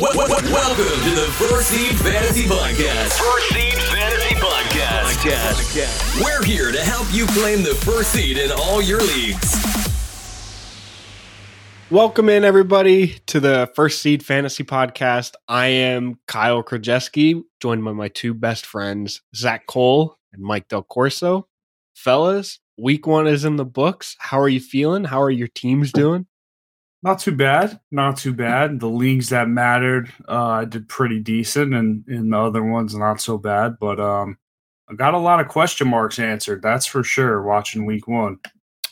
Welcome to the First Seed Fantasy Podcast. First Seed Fantasy Podcast. Podcast. We're here to help you claim the first seed in all your leagues. Welcome in, everybody, to the First Seed Fantasy Podcast. I am Kyle Krajewski, joined by my two best friends, Zach Cole and Mike Del Corso. Fellas, week one is in the books. How are you feeling? How are your teams doing? Not too bad. Not too bad. The leagues that mattered, uh, I did pretty decent, and in the other ones, not so bad. But um, I got a lot of question marks answered. That's for sure. Watching week one.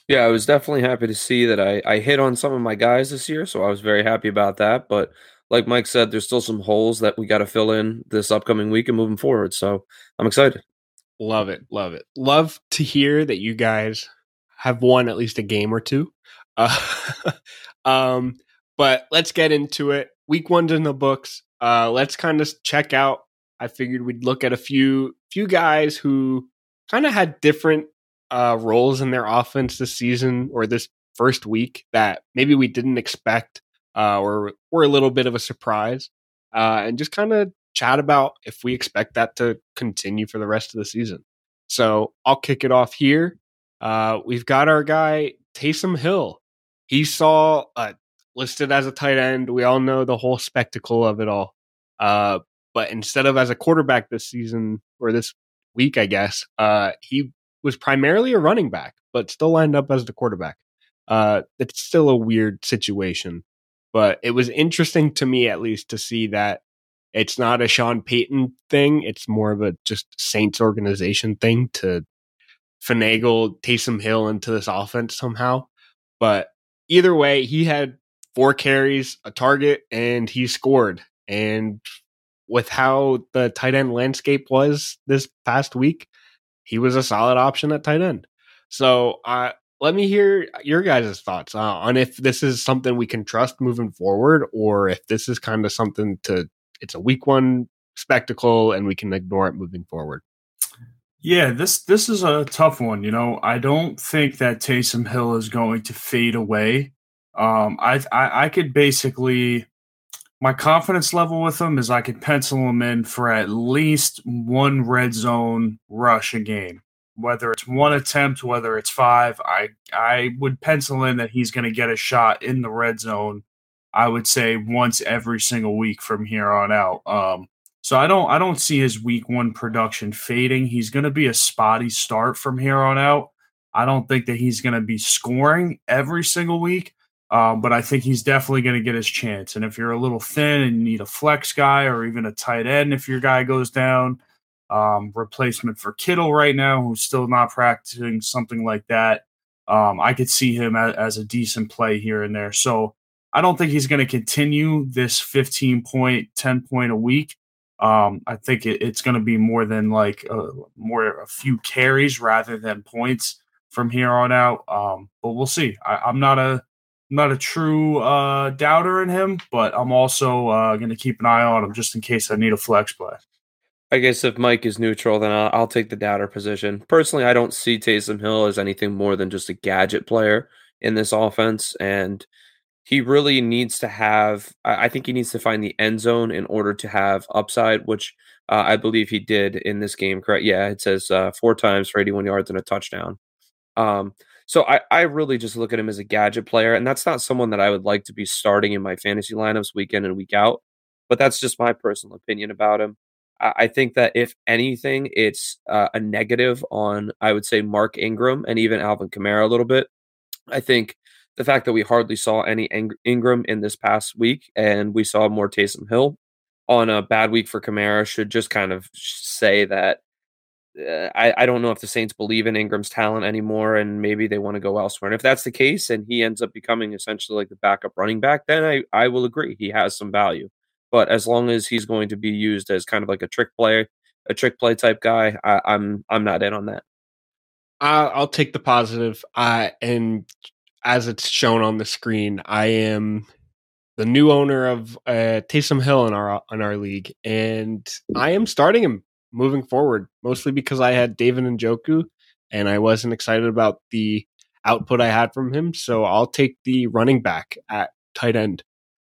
Yeah, I was definitely happy to see that I, I hit on some of my guys this year, so I was very happy about that. But like Mike said, there's still some holes that we got to fill in this upcoming week and moving forward. So I'm excited. Love it. Love it. Love to hear that you guys have won at least a game or two. Uh, um, but let's get into it. Week one's in the books. Uh, let's kind of check out. I figured we'd look at a few few guys who kind of had different uh, roles in their offense this season or this first week that maybe we didn't expect uh, or were a little bit of a surprise, uh, and just kind of chat about if we expect that to continue for the rest of the season. So I'll kick it off here. Uh, we've got our guy Taysom Hill. He saw uh, listed as a tight end. We all know the whole spectacle of it all. Uh, but instead of as a quarterback this season or this week, I guess, uh, he was primarily a running back, but still lined up as the quarterback. Uh, it's still a weird situation, but it was interesting to me at least to see that it's not a Sean Payton thing. It's more of a just Saints organization thing to finagle Taysom Hill into this offense somehow. But either way, he had four carries, a target, and he scored. And with how the tight end landscape was this past week, he was a solid option at tight end. So uh, let me hear your guys' thoughts uh, on if this is something we can trust moving forward, or if this is kind of something to it's a week one spectacle and we can ignore it moving forward. Yeah, this this is a tough one. You know, I don't think that Taysom Hill is going to fade away. Um, I, I I could basically my confidence level with him is I could pencil him in for at least one red zone rush a game. Whether it's one attempt, whether it's five, I I would pencil in that he's going to get a shot in the red zone. I would say once every single week from here on out. Um, so I don't I don't see his week one production fading. He's going to be a spotty start from here on out. I don't think that he's going to be scoring every single week, um, but I think he's definitely going to get his chance. And if you're a little thin and you need a flex guy or even a tight end, if your guy goes down, um, replacement for Kittle right now, who's still not practicing something like that, um, I could see him as, as a decent play here and there. So I don't think he's going to continue this 15 point, 10 point a week. Um, I think it, it's going to be more than like a, more a few carries rather than points from here on out. Um, but we'll see. I, am not a not a true uh, doubter in him, but I'm also uh, going to keep an eye on him just in case I need a flex play. I guess if Mike is neutral, then I'll, I'll take the doubter position. Personally, I don't see Taysom Hill as anything more than just a gadget player in this offense, and he really needs to have i think he needs to find the end zone in order to have upside which uh, i believe he did in this game correct? Yeah it says uh, four times for 81 yards and a touchdown. Um, so I, I really just look at him as a gadget player and that's not someone that i would like to be starting in my fantasy lineups week in and week out but that's just my personal opinion about him. I, I think that if anything it's uh, a negative on i would say mark ingram and even alvin kamara a little bit. I think the fact that we hardly saw any Ingram in this past week and we saw more Taysom Hill on a bad week for Kamara should just kind of say that uh, I, I don't know if the Saints believe in Ingram's talent anymore and maybe they want to go elsewhere. And if that's the case and he ends up becoming essentially like the backup running back, then I, I will agree he has some value. But as long as he's going to be used as kind of like a trick play, a trick play type guy, I, I'm I'm not in on that. I'll take the positive. Uh, and as it's shown on the screen, I am the new owner of uh, Taysom Hill in our in our league, and I am starting him moving forward, mostly because I had David Njoku, and I wasn't excited about the output I had from him. So I'll take the running back at tight end.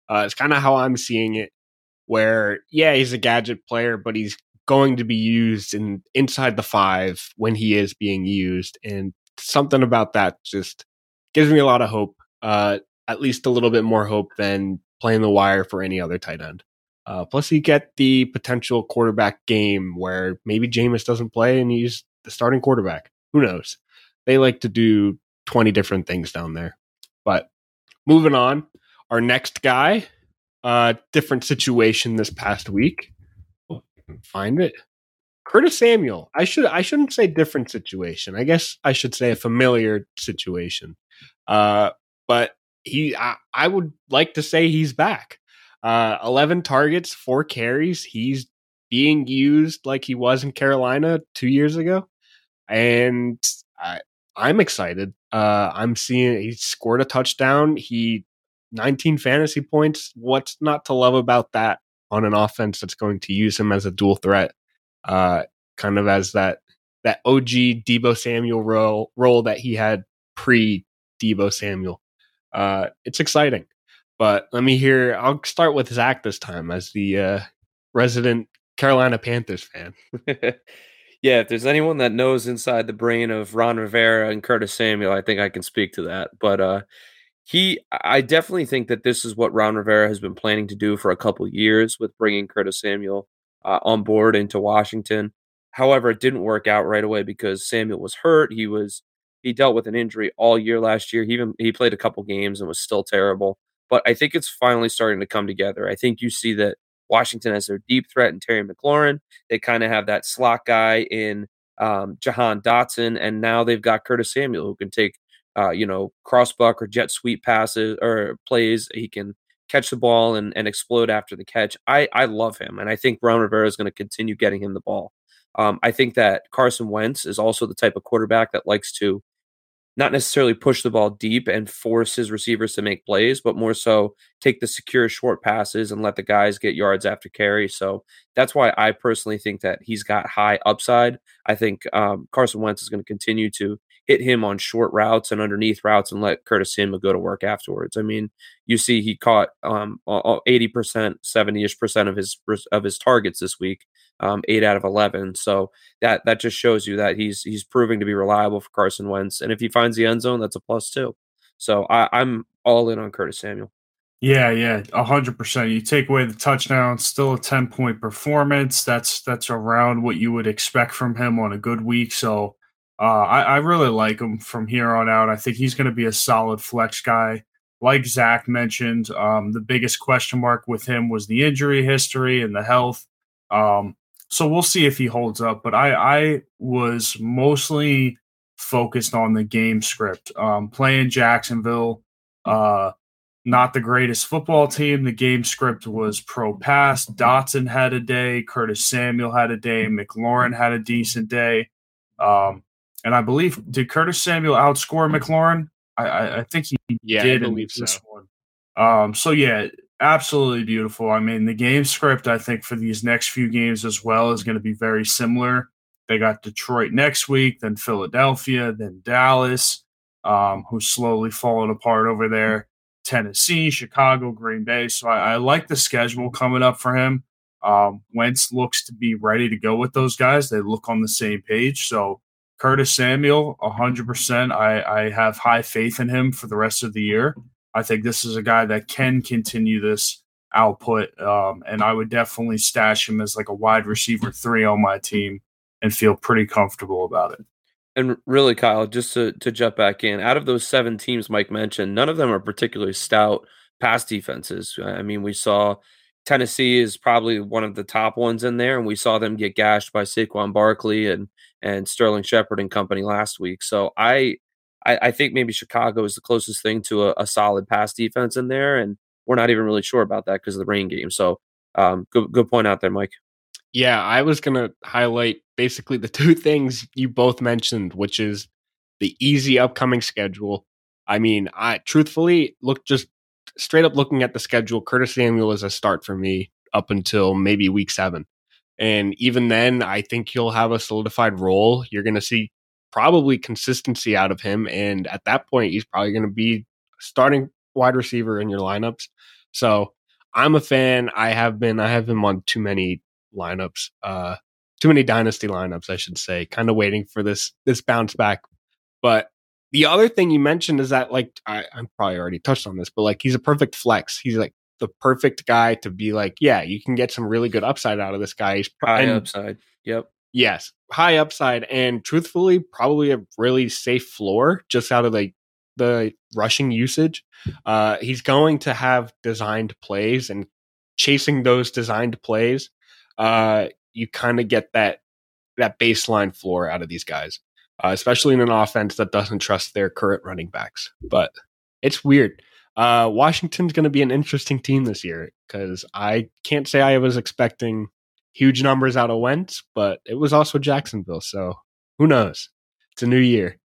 Uh, it's kind of how I'm seeing it. where yeah, he's a gadget player, but he's going to be used in inside the five when he is being used, and something about that just gives me a lot of hope. Uh, at least a little bit more hope than playing the wire for any other tight end. Uh, plus, you get the potential quarterback game where maybe Jameis doesn't play and he's the starting quarterback. Who knows? They like to do 20 different things down there. But moving on, our next guy, uh, different situation this past week. Oh, find it. Curtis Samuel. I should I shouldn't say different situation. I guess I should say a familiar situation. Uh, but he I, I would like to say he's back. Uh, 11 targets, four carries. He's being used like he was in Carolina two years ago. And I, I'm excited. Uh, I'm seeing he scored a touchdown. He 19 fantasy points. What's not to love about that on an offense that's going to use him as a dual threat? Uh, kind of as that that OG Deebo Samuel role role that he had pre Deebo Samuel. Uh, it's exciting. But let me hear. I'll start with Zach this time as the uh, resident Carolina Panthers fan. yeah, if there's anyone that knows inside the brain of Ron Rivera and Curtis Samuel, I think I can speak to that. But uh, he, I definitely think that this is what Ron Rivera has been planning to do for a couple years with bringing Curtis Samuel uh, on board into Washington. However, it didn't work out right away because Samuel was hurt. He was he dealt with an injury all year last year. He even he played a couple games and was still terrible. But I think it's finally starting to come together. I think you see that Washington has their deep threat in Terry McLaurin. They kind of have that slot guy in um, Jahan Dotson, and now they've got Curtis Samuel who can take uh, you know crossbuck or jet sweep passes or plays. He can catch the ball and, and explode after the catch. I I love him, and I think Ron Rivera is going to continue getting him the ball. Um, I think that Carson Wentz is also the type of quarterback that likes to not necessarily push the ball deep and force his receivers to make plays, but more so take the secure short passes and let the guys get yards after carry. So that's why I personally think that he's got high upside. I think um, Carson Wentz is going to continue to hit him on short routes and underneath routes and let Curtis Samuel go to work afterwards. I mean, you see he caught um, 80%, 70-ish percent of his of his targets this week, um, 8 out of 11. So that that just shows you that he's he's proving to be reliable for Carson Wentz and if he finds the end zone, that's a plus too. So I, I'm all in on Curtis Samuel. Yeah, yeah, hundred percent. You take away the touchdown, still a ten point performance. That's that's around what you would expect from him on a good week. So uh, I, I, really like him from here on out. I think he's going to be a solid flex guy. Like Zach mentioned, um, the biggest question mark with him was the injury history and the health. Um, so we'll see if he holds up. But I, I was mostly focused on the game script. Um, playing Jacksonville, uh, not the greatest football team. The game script was pro pass. Dotson had a day. Curtis Samuel had a day. McLaurin had a decent day. Um, and I believe did Curtis Samuel outscore McLaurin? I, I, I think he yeah, did I believe this so. one. Um, so yeah, absolutely beautiful. I mean, the game script I think for these next few games as well is going to be very similar. They got Detroit next week, then Philadelphia, then Dallas, um, who's slowly falling apart over there. Tennessee, Chicago, Green Bay. So I, I like the schedule coming up for him. Um, Wentz looks to be ready to go with those guys. They look on the same page. So Curtis Samuel, 100%. I, I have high faith in him for the rest of the year. I think this is a guy that can continue this output. Um, and I would definitely stash him as like a wide receiver three on my team and feel pretty comfortable about it. And really, Kyle, just to, to jump back in, out of those seven teams Mike mentioned, none of them are particularly stout pass defenses. I mean, we saw Tennessee is probably one of the top ones in there, and we saw them get gashed by Saquon Barkley and and Sterling Shepard and company last week. So I, I, I think maybe Chicago is the closest thing to a, a, solid pass defense in there, and we're not even really sure about that because of the rain game. So um, good good point out there, Mike. Yeah, I was gonna highlight basically the two things you both mentioned, which is the easy upcoming schedule. I mean, I truthfully look just straight up looking at the schedule. Curtis Samuel is a start for me up until maybe week seven. And even then, I think he'll have a solidified role. You're going to see probably consistency out of him. And at that point, he's probably going to be starting wide receiver in your lineups. So I'm a fan. I have been. I have him on too many lineups. Uh, too many dynasty lineups, I should say. Kind of waiting for this this bounce back. But the other thing you mentioned is that like I, I'm probably already touched on this, but like he's a perfect flex. He's like the perfect guy to be like, yeah, you can get some really good upside out of this guy. He's high and, upside. Yep. Yes, high upside, and truthfully, probably a really safe floor just out of the the rushing usage. Uh, he's going to have designed plays, and chasing those designed plays, uh, you kind of get that that baseline floor out of these guys, uh, especially in an offense that doesn't trust their current running backs. But it's weird. Uh, Washington's going to be an interesting team this year because I can't say I was expecting huge numbers out of Wentz, but it was also Jacksonville. So who knows? It's a new year.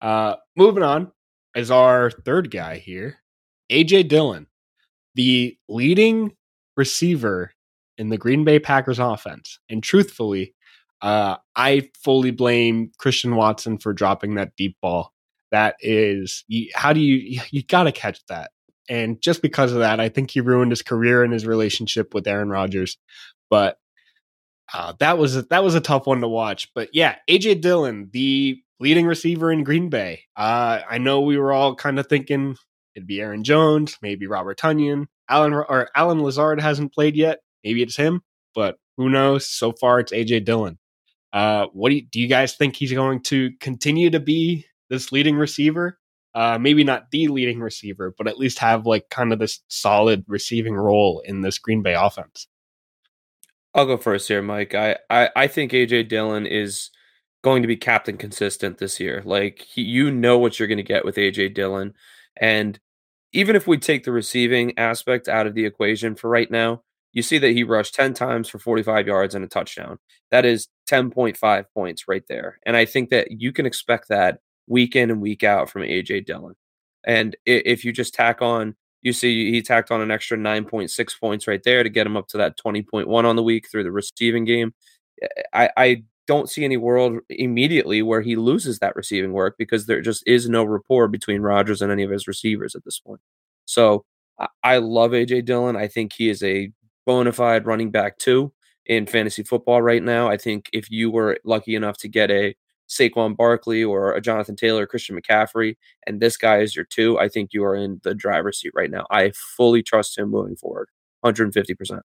Uh, moving on is our third guy here, AJ Dillon, the leading receiver in the Green Bay Packers offense. And truthfully, uh, I fully blame Christian Watson for dropping that deep ball. That is, how do you, you got to catch that. And just because of that, I think he ruined his career and his relationship with Aaron Rodgers. But uh, that was a, that was a tough one to watch. But yeah, AJ Dillon, the leading receiver in Green Bay. Uh, I know we were all kind of thinking it'd be Aaron Jones, maybe Robert Tonyan, Alan or Allen Lazard hasn't played yet. Maybe it's him, but who knows? So far, it's AJ Dillon. Uh, what do you, do you guys think he's going to continue to be this leading receiver? Uh, maybe not the leading receiver, but at least have like kind of this solid receiving role in this Green Bay offense. I'll go first here, Mike. I, I, I think AJ Dillon is going to be captain consistent this year. Like he, you know what you're going to get with AJ Dillon, and even if we take the receiving aspect out of the equation for right now, you see that he rushed 10 times for 45 yards and a touchdown. That is 10.5 points right there. And I think that you can expect that week in and week out from AJ Dillon. And if you just tack on you see he tacked on an extra 9.6 points right there to get him up to that 20.1 on the week through the receiving game. Eh, I, I don't see any world immediately where he loses that receiving work because there just is no rapport between Rodgers and any of his receivers at this point. So I love AJ Dillon. I think he is a bona fide running back too in fantasy football right now. I think if you were lucky enough to get a Saquon Barkley or a Jonathan Taylor, Christian McCaffrey, and this guy is your two, I think you are in the driver's seat right now. I fully trust him moving forward, 150%.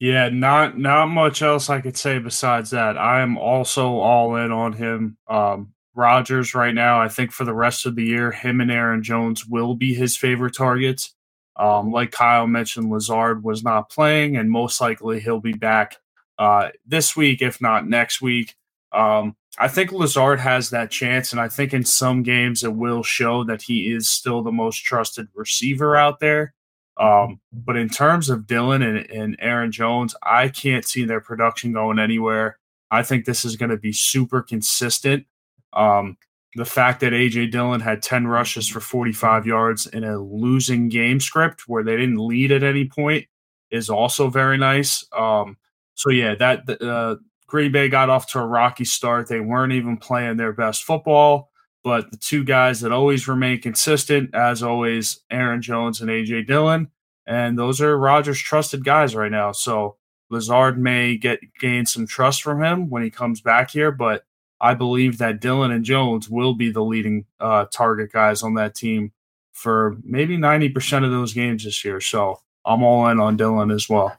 Yeah, not not much else I could say besides that. I am also all in on him. Um, Rodgers right now, I think for the rest of the year, him and Aaron Jones will be his favorite targets. Um, like Kyle mentioned, Lazard was not playing, and most likely he'll be back uh, this week, if not next week. Um, I think Lazard has that chance, and I think in some games it will show that he is still the most trusted receiver out there. Um, but in terms of Dillon and, and Aaron Jones, I can't see their production going anywhere. I think this is going to be super consistent. Um, the fact that AJ Dillon had 10 rushes for 45 yards in a losing game script where they didn't lead at any point is also very nice. Um, so yeah, that uh, Green Bay got off to a rocky start. They weren't even playing their best football, but the two guys that always remain consistent, as always, Aaron Jones and AJ Dillon, and those are Rodgers' trusted guys right now. So Lazard may get gain some trust from him when he comes back here, but I believe that Dillon and Jones will be the leading uh, target guys on that team for maybe 90% of those games this year. So I'm all in on Dillon as well.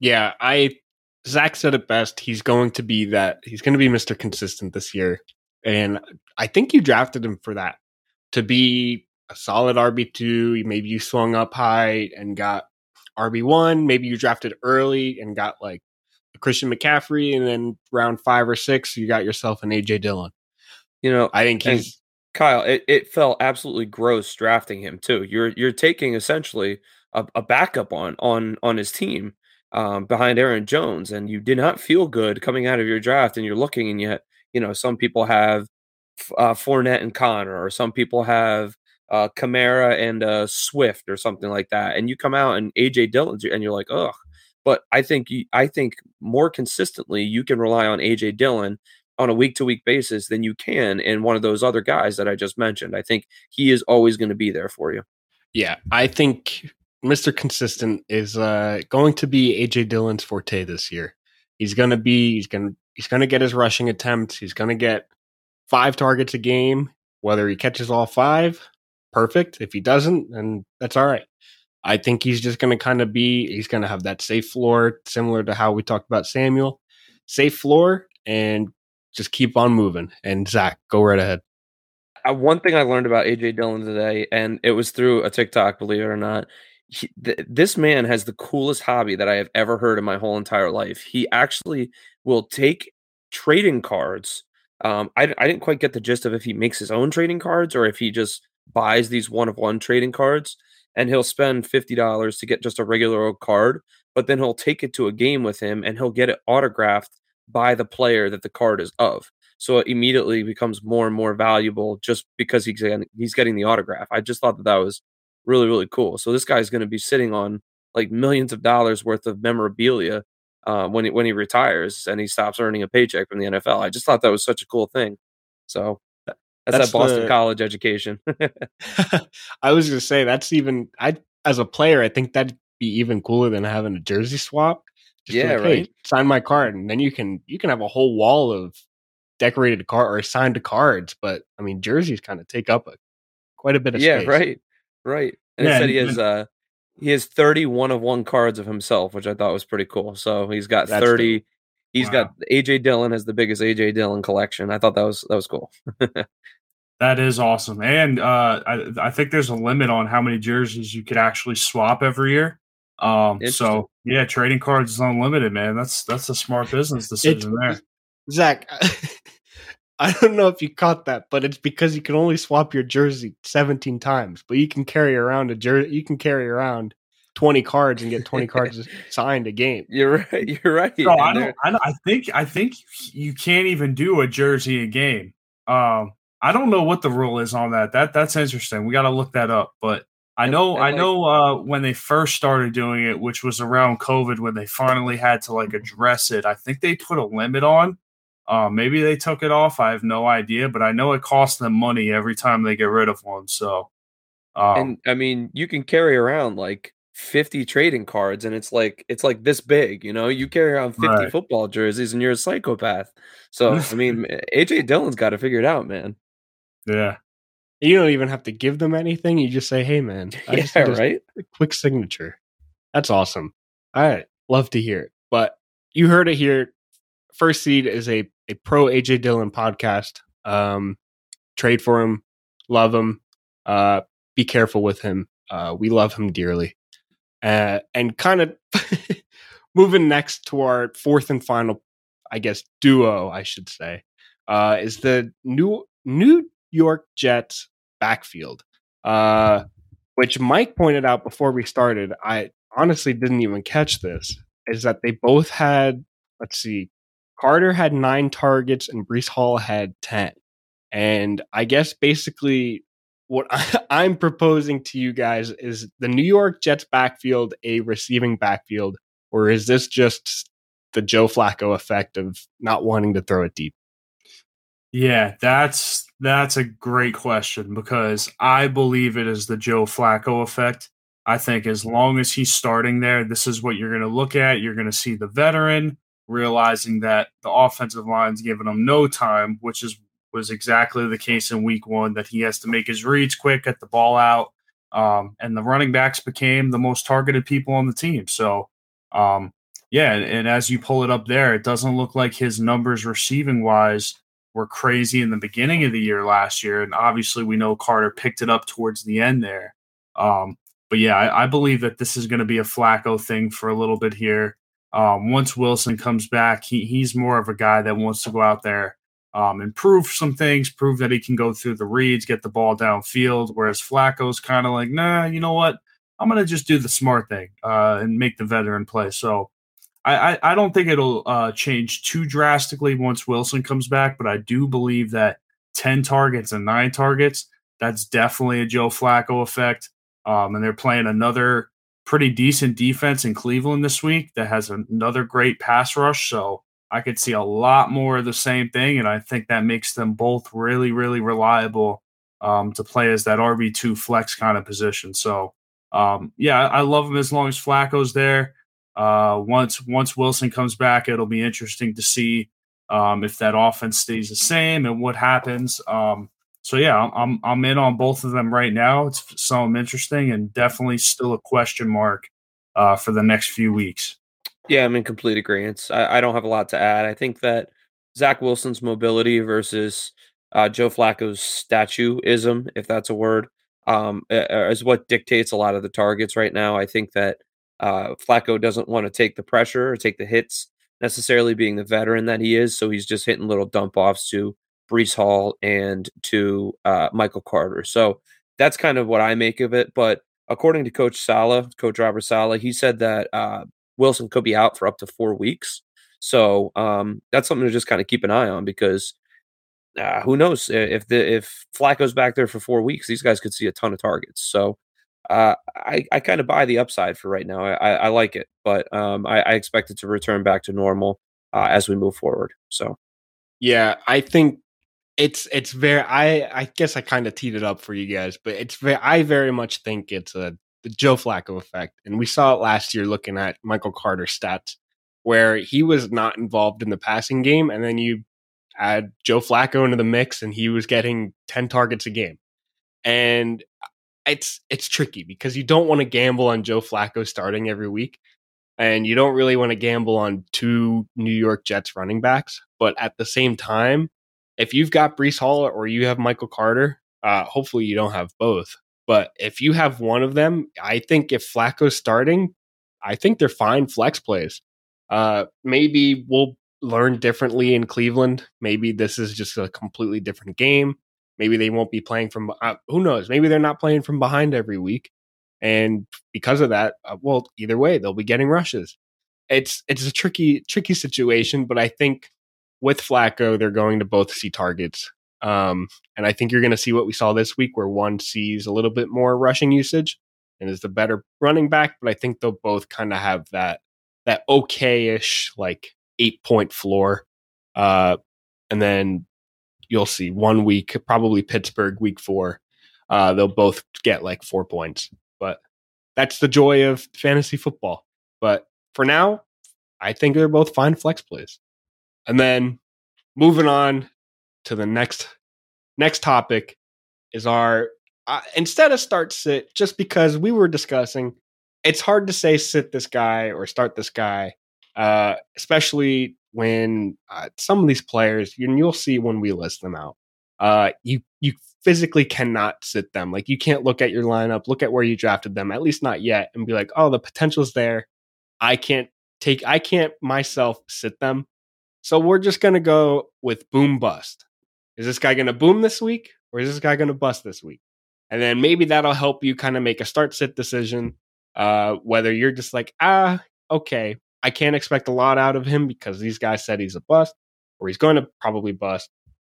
Yeah, I Zach said it best. He's going to be that. He's going to be Mr. Consistent this year. And I think you drafted him for that to be a solid RB2. Maybe you swung up high and got RB1. Maybe you drafted early and got like Christian McCaffrey. And then round five or six, you got yourself an AJ Dillon. You know, I think he's. Kyle, it, it felt absolutely gross drafting him too. You're you're taking essentially a, a backup on on on his team um, behind Aaron Jones, and you did not feel good coming out of your draft. And you're looking, and yet, you know, some people have uh, Fournette and Conner, or some people have uh, Kamara and uh, Swift, or something like that. And you come out and AJ Dillon, and you're like, ugh. But I think I think more consistently, you can rely on AJ Dillon on a week to week basis than you can in one of those other guys that I just mentioned. I think he is always going to be there for you. Yeah, I think Mr. Consistent is uh, going to be AJ Dillon's forte this year. He's going to be he's going he's going to get his rushing attempts. He's going to get five targets a game. Whether he catches all five, perfect. If he doesn't, then that's all right. I think he's just going to kind of be he's going to have that safe floor, similar to how we talked about Samuel. Safe floor and just keep on moving. And Zach, go right ahead. Uh, one thing I learned about AJ Dillon today, and it was through a TikTok, believe it or not. Th- this man has the coolest hobby that I have ever heard in my whole entire life. He actually will take trading cards. Um, I, I didn't quite get the gist of if he makes his own trading cards or if he just buys these one of one trading cards and he'll spend $50 to get just a regular old card, but then he'll take it to a game with him and he'll get it autographed by the player that the card is of. So it immediately becomes more and more valuable just because he's getting, he's getting the autograph. I just thought that that was really really cool. So this guy's going to be sitting on like millions of dollars worth of memorabilia uh, when he, when he retires and he stops earning a paycheck from the NFL. I just thought that was such a cool thing. So that's, that's that Boston the, College education. I was going to say that's even I as a player I think that'd be even cooler than having a jersey swap. Just yeah, like, right. Hey, sign my card, and then you can you can have a whole wall of decorated card or signed cards. But I mean, jerseys kind of take up a quite a bit of yeah, space. right, right. And yeah, it said he has uh he has 30 one of one cards of himself, which I thought was pretty cool. So he's got 30. Cool. He's wow. got AJ Dillon has the biggest AJ Dillon collection. I thought that was that was cool. that is awesome. And uh, I, I think there's a limit on how many jerseys you could actually swap every year. Um, so yeah, trading cards is unlimited, man. That's that's a smart business decision there. Zach, I don't know if you caught that, but it's because you can only swap your jersey 17 times, but you can carry around a jersey. You can carry around 20 cards and get 20 cards signed a game. You're right. You're right. No, I, don't, I, don't, I think I think you can't even do a jersey a game. Um, I don't know what the rule is on that. That that's interesting. We got to look that up. But I know I know uh, when they first started doing it, which was around COVID, when they finally had to like address it. I think they put a limit on uh, maybe they took it off. I have no idea, but I know it costs them money every time they get rid of one. So, um, and I mean, you can carry around like 50 trading cards, and it's like it's like this big. You know, you carry around 50 right. football jerseys, and you're a psychopath. So, I mean, AJ Dillon's got to figure it out, man. Yeah. You don't even have to give them anything. You just say, "Hey, man, I yeah, right." A quick signature. That's awesome. All right, love to hear it. But you heard it here First Seed is a, a pro AJ Dillon podcast. Um, trade for him, love him. Uh, be careful with him. Uh, we love him dearly. Uh, and kind of moving next to our fourth and final, I guess, duo, I should say, uh, is the new New York Jets backfield, uh, which Mike pointed out before we started. I honestly didn't even catch this. Is that they both had, let's see, Carter had nine targets and Breece Hall had 10. And I guess basically what I, am proposing to you guys is the New York Jets backfield a receiving backfield, or is this just the Joe Flacco effect of not wanting to throw it deep? Yeah, that's that's a great question because I believe it is the Joe Flacco effect. I think as long as he's starting there, this is what you're going to look at. You're going to see the veteran realizing that the offensive line's giving him no time, which is was exactly the case in week one, that he has to make his reads quick, get the ball out. Um, and the running backs became the most targeted people on the team. So, um, yeah, and, and as you pull it up there, it doesn't look like his numbers receiving wise were crazy in the beginning of the year last year. And obviously, we know Carter picked it up towards the end there. Um, but yeah, I, I believe that this is going to be a Flacco thing for a little bit here. Um, once Wilson comes back, he, he's more of a guy that wants to go out there, um, improve some things, prove that he can go through the reads, get the ball downfield. Whereas Flacco's kind of like, nah, you know what? I'm going to just do the smart thing uh, and make the veteran play. So I, I, I don't think it'll uh, change too drastically once Wilson comes back, but I do believe that 10 targets and nine targets, that's definitely a Joe Flacco effect. Um, and they're playing another pretty decent defense in Cleveland this week that has another great pass rush. So I could see a lot more of the same thing. And I think that makes them both really, really reliable um, to play as that RB2 flex kind of position. So um, yeah, I love him as long as Flacco's there. Uh, once once Wilson comes back, it'll be interesting to see um, if that offense stays the same and what happens. Um, so yeah, I'm I'm in on both of them right now. It's something interesting and definitely still a question mark uh, for the next few weeks. Yeah, I'm in complete agreement. I, I, don't have a lot to add. I think that Zach Wilson's mobility versus uh, Joe Flacco's statueism, if that's a word, um, is what dictates a lot of the targets right now. I think that uh, Flacco doesn't want to take the pressure or take the hits necessarily, being the veteran that he is. So he's just hitting little dump offs to Breece Hall and to uh, Michael Carter. So that's kind of what I make of it. But according to Coach Saleh, Coach Robert Saleh, he said that uh, Wilson could be out for up to four weeks. So um, that's something to just kind of keep an eye on because uh, who knows if the if Flacco's back there for four weeks, these guys could see a ton of targets. So uh, I I kind of buy the upside for right now. I, I like it, but um, I, I, expect it to return back to normal uh, as we move forward. So yeah, I think it's it's very I I guess I kind of teed it up for you guys, but it's very I very much think it's a the Joe Flacco effect, and we saw it last year looking at Michael Carter stats, where he was not involved in the passing game, and then you add Joe Flacco into the mix, and he was getting ten targets a game, and uh, it's it's tricky because you don't want to gamble on Joe Flacco starting every week, and you don't really want to gamble on two New York Jets running backs, but at the same time if you've got Breece Hall or you have Michael Carter, uh, hopefully you don't have both. But if you have one of them, I think if Flacco's starting, I think they're fine flex plays. Uh, maybe we'll learn differently in Cleveland. Maybe this is just a completely different game. Maybe they won't be playing from. Uh, who knows? Maybe they're not playing from behind every week, and because of that, uh, well, either way, they'll be getting rushes. It's it's a tricky tricky situation, but I think with Flacco, they're going to both see targets. Um, and I think you're going to see what we saw this week, where one sees a little bit more rushing usage and is the better running back. But I think they'll both kind of have that that okay-ish like eight point floor. Uh, and then you'll see one week, probably Pittsburgh week four. Uh, they'll both get like four points. But that's the joy of fantasy football. But for now, I think they're both fine flex plays. And then moving on to the next next topic is our uh, instead of start sit just because we were discussing it's hard to say sit this guy or start this guy uh, especially when uh, some of these players and you'll see when we list them out. Uh, you you physically cannot sit them. Like you can't look at your lineup look at where you drafted them at least not yet and be like oh the potential's there. I can't take i can't myself sit them so we're just going to go with boom bust. Is this guy going to boom this week or is this guy going to bust this week? And then maybe that'll help you kind of make a start sit decision. Uh, whether you're just like, ah, okay, I can't expect a lot out of him because these guys said he's a bust or he's going to probably bust.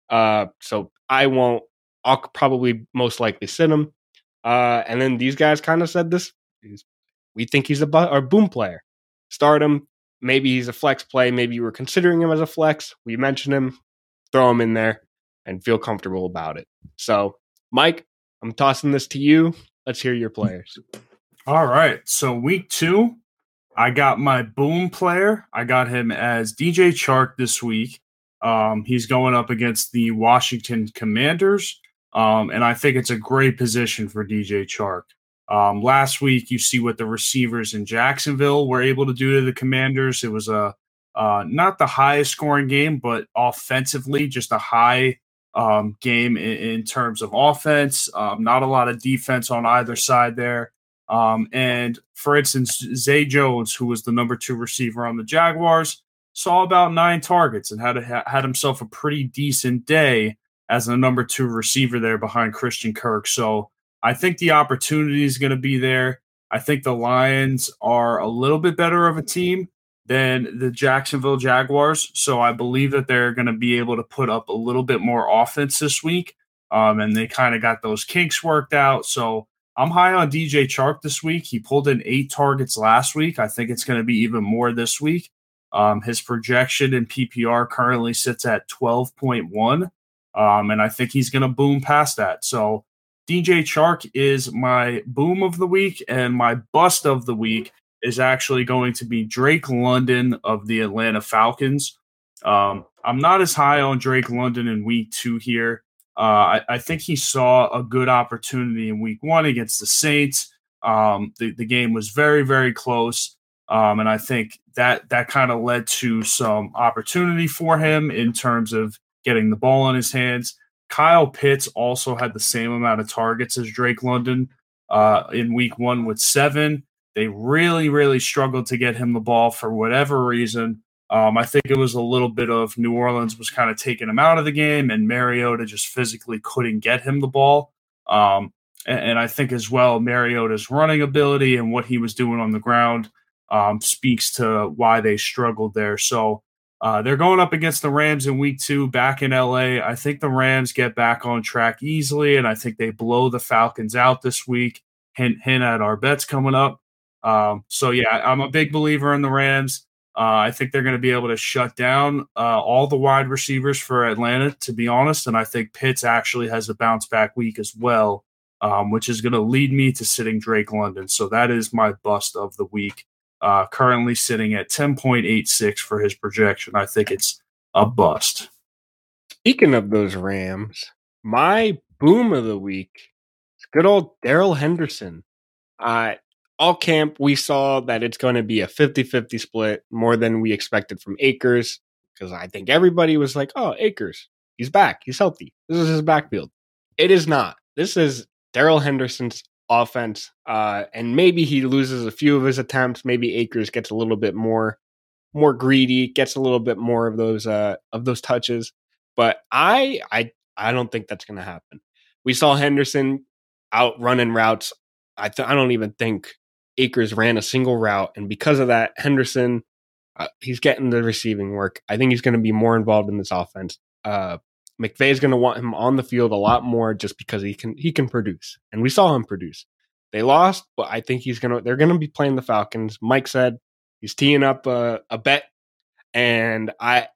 Uh, so I won't, I'll probably most likely sit him. Uh, and then these guys kind of said this, we think he's a bu- or boom player. Start him, maybe he's a flex play. Maybe you were considering him as a flex. We mentioned him, throw him in there and feel comfortable about it. So, Mike, I'm tossing this to you. Let's hear your players. All right. So, week two, I got my boom player. I got him as DJ Chark this week. Um, he's going up against the Washington Commanders. Um, and I think it's a great position for DJ Chark. Um, last week, you see what the receivers in Jacksonville were able to do to the Commanders. It was a uh, not the highest scoring game, but offensively, just a high um, game in, in, terms of offense. Um, not a lot of defense on either side there. Um, and for instance, Zay Jones, who was the number two receiver on the Jaguars, saw about nine targets and had a, had himself a pretty decent day as the number two receiver there behind Christian Kirk. So I think the opportunity is going to be there. I think the Lions are a little bit better of a team than the Jacksonville Jaguars. So I believe that they're going to be able to put up a little bit more offense this week. Um, and they kind of got those kinks worked out. So I'm high on DJ Chark this week. He pulled in eight targets last week. I think it's going to be even more this week. Um, his projection in PPR currently sits at 12.1. Um, and I think he's going to boom past that. So DJ Chark is my boom of the week, and my bust of the week is actually going to be Drake London of the Atlanta Falcons. Um, I'm not as high on Drake London in week two here. Uh, I, I, think he saw a good opportunity in week one against the Saints. Um, the, the game was very, very close. Um, and I think that that kind of led to some opportunity for him in terms of getting the ball in his hands. Kyle Pitts also had the same amount of targets as Drake London uh, in week one with seven. They really, really struggled to get him the ball for whatever reason. Um, I think it was a little bit of New Orleans was kind of taking him out of the game, and Mariota just physically couldn't get him the ball. Um, and, and, I think as well, Mariota's running ability and what he was doing on the ground um, speaks to why they struggled there. So uh, they're going up against the Rams in week two back in LA. I think the Rams get back on track easily, and I think they blow the Falcons out this week. Hint, hint at our bets coming up. Um, so, yeah, I'm a big believer in the Rams. Uh, I think they're going to be able to shut down uh, all the wide receivers for Atlanta, to be honest. And I think Pitts actually has a bounce back week as well, um, which is going to lead me to sitting Drake London. So that is my bust of the week. Uh, currently sitting at 10.86 for his projection. I think it's a bust. Speaking of those Rams, my boom of the week is good old Darrell Henderson. Uh, all camp, we saw that it's going to be a 50 50 split more than we expected from Akers because I think everybody was like, oh, Akers, he's back. He's healthy. This is his backfield. It is not. This is Darrell Henderson's offense. Uh, and maybe he loses a few of his attempts. Maybe Akers gets a little bit more more greedy, gets a little bit more of those uh of those touches. But I I I don't think that's gonna happen. We saw Henderson out running routes. I th- I don't even think Akers ran a single route, and because of that, Henderson uh, he's getting the receiving work. I think he's going to be more involved in this offense. Uh, McVay is going to want him on the field a lot more just because he can he can produce, and we saw him produce. They lost, but I think he's gonna. They're going to be playing the Falcons. Mike said he's teeing up a, a bet, and I.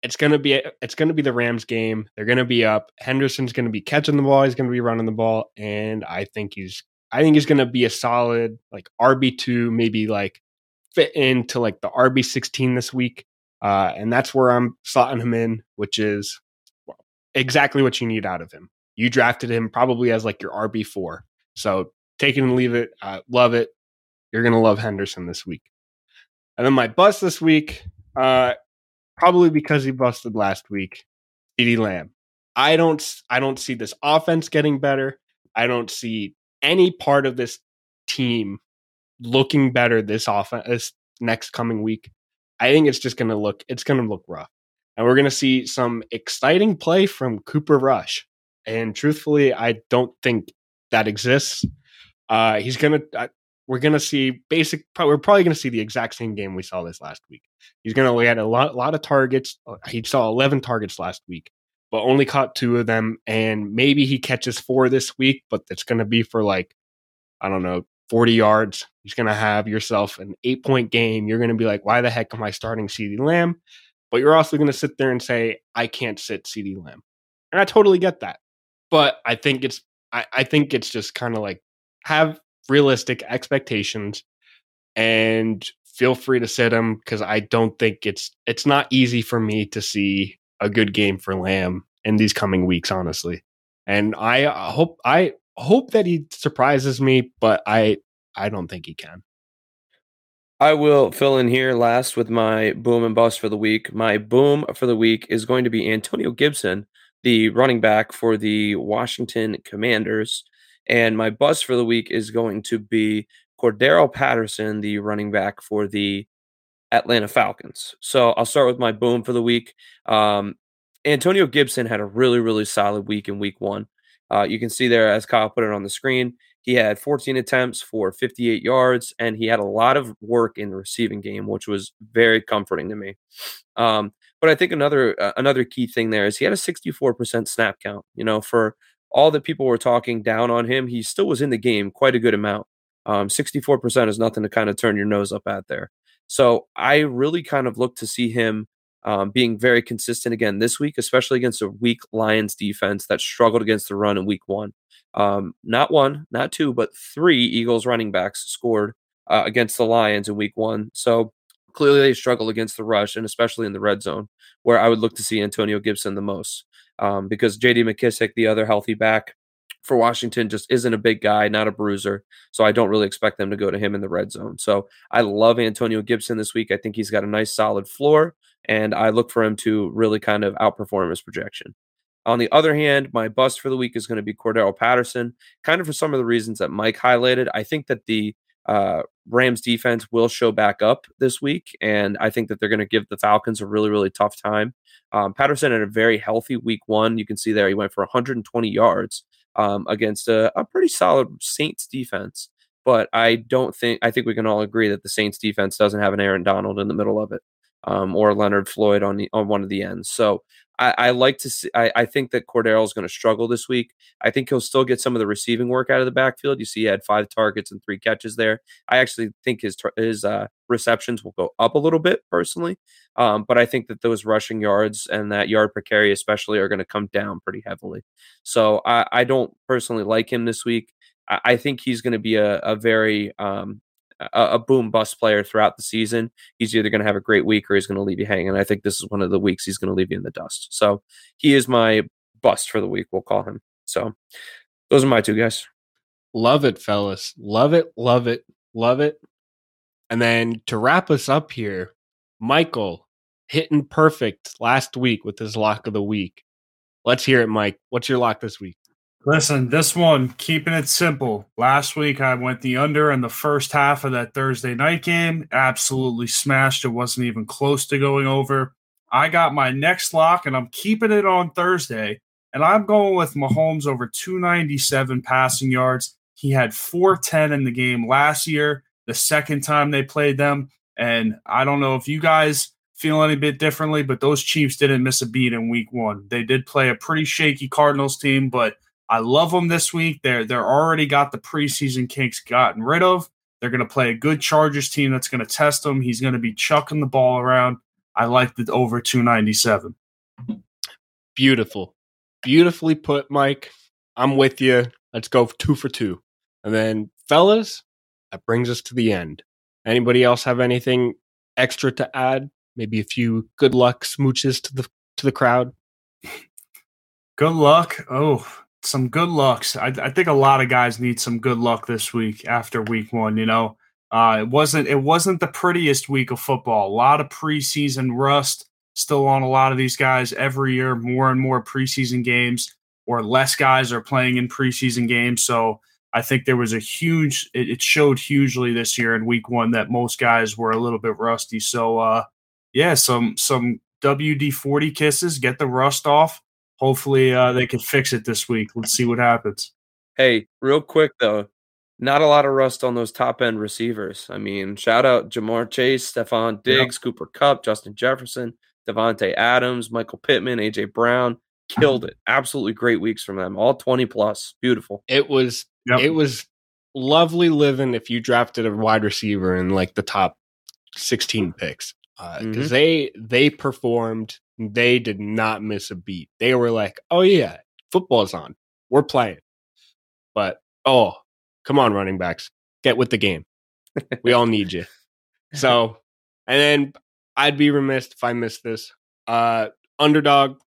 It's gonna be it's gonna be the Rams game. They're gonna be up. Henderson's gonna be catching the ball. He's gonna be running the ball, and I think he's I think he's going to be a solid like RB2, maybe like fit into like the RB16 this week. Uh, and that's where I'm slotting him in, which is exactly what you need out of him. You drafted him probably as like your RB4. So take it and leave it. Uh, love it. You're to love Henderson this week. And then my bust this week, uh, probably because he busted last week, CeeDee Lamb. I don't I don't see this offense getting better. I don't see any part of this team looking better this offense this next coming week, I think it's just going to look it's going to look rough. And we're going to see some exciting play from Cooper Rush. And truthfully, I don't think that exists. Uh, he's going to uh, we're going to see basic we're probably going to see the exact same game we saw this last week. He's going to get a lot a lot of targets. Uh, he saw 11 targets last week but only caught two of them. And maybe he catches four this week, but it's going to be for like, I don't know, 40 yards. He's going to have yourself an eight point game. You're going to be like, why the heck am I starting CeeDee Lamb? But you're also going to sit there and say, I can't sit CeeDee Lamb. And I totally get that. But I think it's, I, I think it's just kind of like have realistic expectations and feel free to sit him because I don't think it's, it's not easy for me to see a good game for Lamb in these coming weeks, honestly. And I uh, hope I hope that he surprises me, but I I don't think he can. I will fill in here last with my boom and bust for the week. My boom for the week is going to be Antonio Gibson, the running back for the Washington Commanders. And my bust for the week is going to be Cordarrelle Patterson, the running back for the Atlanta Falcons. So I'll start with my boom for the week. Um, Antonio Gibson had a really, really solid week in week one. Uh, you can see there, as Kyle put it on the screen, he had 14 attempts for 58 yards, and he had a lot of work in the receiving game, which was very comforting to me. Um, but I think another uh, another key thing there is he had a 64% snap count. You know, for all that people were talking down on him, he still was in the game quite a good amount. Um, 64% is nothing to kind of turn your nose up at there. So I really kind of look to see him um, being very consistent again this week, especially against a weak Lions defense that struggled against the run in week one. Um, not one, not two, but three Eagles running backs scored uh, against the Lions in week one. So clearly they struggle against the rush and especially in the red zone, where I would look to see Antonio Gibson the most. Um, because JD McKissic, the other healthy back for Washington, just isn't a big guy, not a bruiser. So I don't really expect them to go to him in the red zone. So I love Antonio Gibson this week. I think he's got a nice solid floor, and I look for him to really kind of outperform his projection. On the other hand, my bust for the week is going to be Cordarrelle Patterson, kind of for some of the reasons that Mike highlighted. I think that the uh, Rams defense will show back up this week, and I think that they're going to give the Falcons a really, really tough time. Um, Patterson had a very healthy week one. You can see there he went for 120 yards um, against a, a pretty solid Saints defense. But I don't think I think we can all agree that the Saints defense doesn't have an Aaron Donald in the middle of it, um, or Leonard Floyd on the on one of the ends. So I, I like to see. I, I think that Cordero is going to struggle this week. I think he'll still get some of the receiving work out of the backfield. You see, he had five targets and three catches there. I actually think his his uh, receptions will go up a little bit personally, um, but I think that those rushing yards and that yard per carry, especially, are going to come down pretty heavily. So I, I don't personally like him this week. I, think he's going to be a, a very um, a, a boom bust player throughout the season. He's either going to have a great week or he's going to leave you hanging. I think this is one of the weeks he's going to leave you in the dust. So he is my bust for the week. We'll call him. So those are my two guys. Love it, fellas. Love it. Love it. Love it. And then to wrap us up here, Michael hitting perfect last week with his lock of the week. Let's hear it, Mike. What's your lock this week? Listen, this one, keeping it simple. Last week I went the under in the first half of that Thursday night game. Absolutely smashed. It wasn't even close to going over. I got my next lock and I'm keeping it on Thursday. And I'm going with Mahomes over 297 passing yards. He had 410 in the game last year, the second time they played them. And I don't know if you guys feel any bit differently, but those Chiefs didn't miss a beat in week one. They did play a pretty shaky Cardinals team, but I love them this week. They're they're already got the preseason kinks gotten rid of. They're going to play a good Chargers team that's going to test them. He's going to be chucking the ball around. I like the over 297. Beautiful. Beautifully put, Mike. I'm with you. Let's go two for two. And then, fellas, that brings us to the end. Anybody else have anything extra to add? Maybe a few good luck smooches to the to the crowd. Good luck. Oh, some good lucks. I, I, think a lot of guys need some good luck this week after week one. You know, uh, it wasn't it wasn't the prettiest week of football. A lot of preseason rust still on a lot of these guys every year. More and more preseason games, or less guys are playing in preseason games. So I think there was a huge. It, it showed hugely this year in week one that most guys were a little bit rusty. So uh, yeah, some some WD forty kisses, get the rust off hopefully uh, they can fix it this week. Let's see what happens. Hey, real quick though, not a lot of rust on those top end receivers. I mean, shout out Ja'Marr Chase, Stefon Diggs, yep. Cooper Kupp, Justin Jefferson, Davante Adams, Michael Pittman, AJ Brown. Killed it. Absolutely great weeks from them. All 20 plus. Beautiful. It was yep. it was lovely living if you drafted a wide receiver in like the top 16 picks because uh, mm-hmm. they they performed they did not miss a beat. They were like, "Oh yeah, football's on. We're playing." But oh, come on, running backs, get with the game. we all need you. So, and then I'd be remiss if I missed this. Uh, underdog,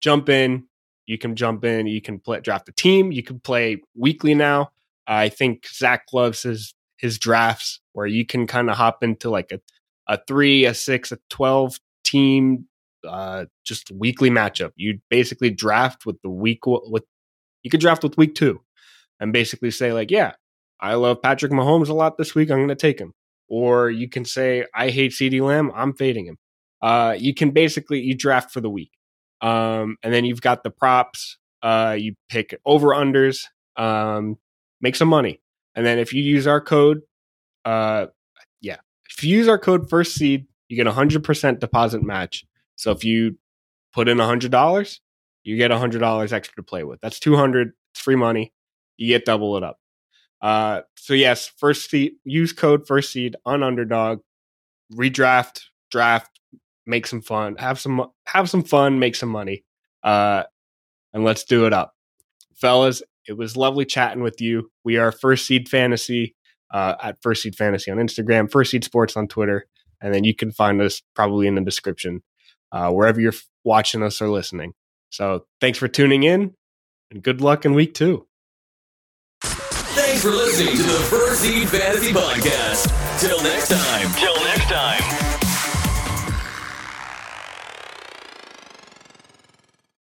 jump in. You can jump in. You can play draft a team. You can play weekly now. I think Zach loves his his drafts where you can kind of hop into like a a three, a six, a twelve team uh, just weekly matchup. You basically draft with the week with you could draft with week two, and basically say like, yeah, I love Patrick Mahomes a lot this week. I'm going to take him. Or you can say I hate CeeDee Lamb. I'm fading him. Uh, you can basically you draft for the week, um, and then you've got the props. Uh, you pick over unders, um, make some money, and then if you use our code, uh, yeah, if you use our code first seed, you get a hundred percent deposit match so if you put in $100, you get $100 extra to play with. That's 200 It's free money. You get double it up. Uh, so yes, first seed, use code first seed on underdog, redraft, draft, make some fun, have some, have some fun, make some money. Uh, and let's do it up. Fellas, it was lovely chatting with you. We are First Seed Fantasy uh, at First Seed Fantasy on Instagram, First Seed Sports on Twitter, and then you can find us probably in the description uh, wherever you're watching us or listening. So thanks for tuning in, and good luck in week two. Thanks for listening to the First Seed Fantasy Podcast. Till next time. Till next time.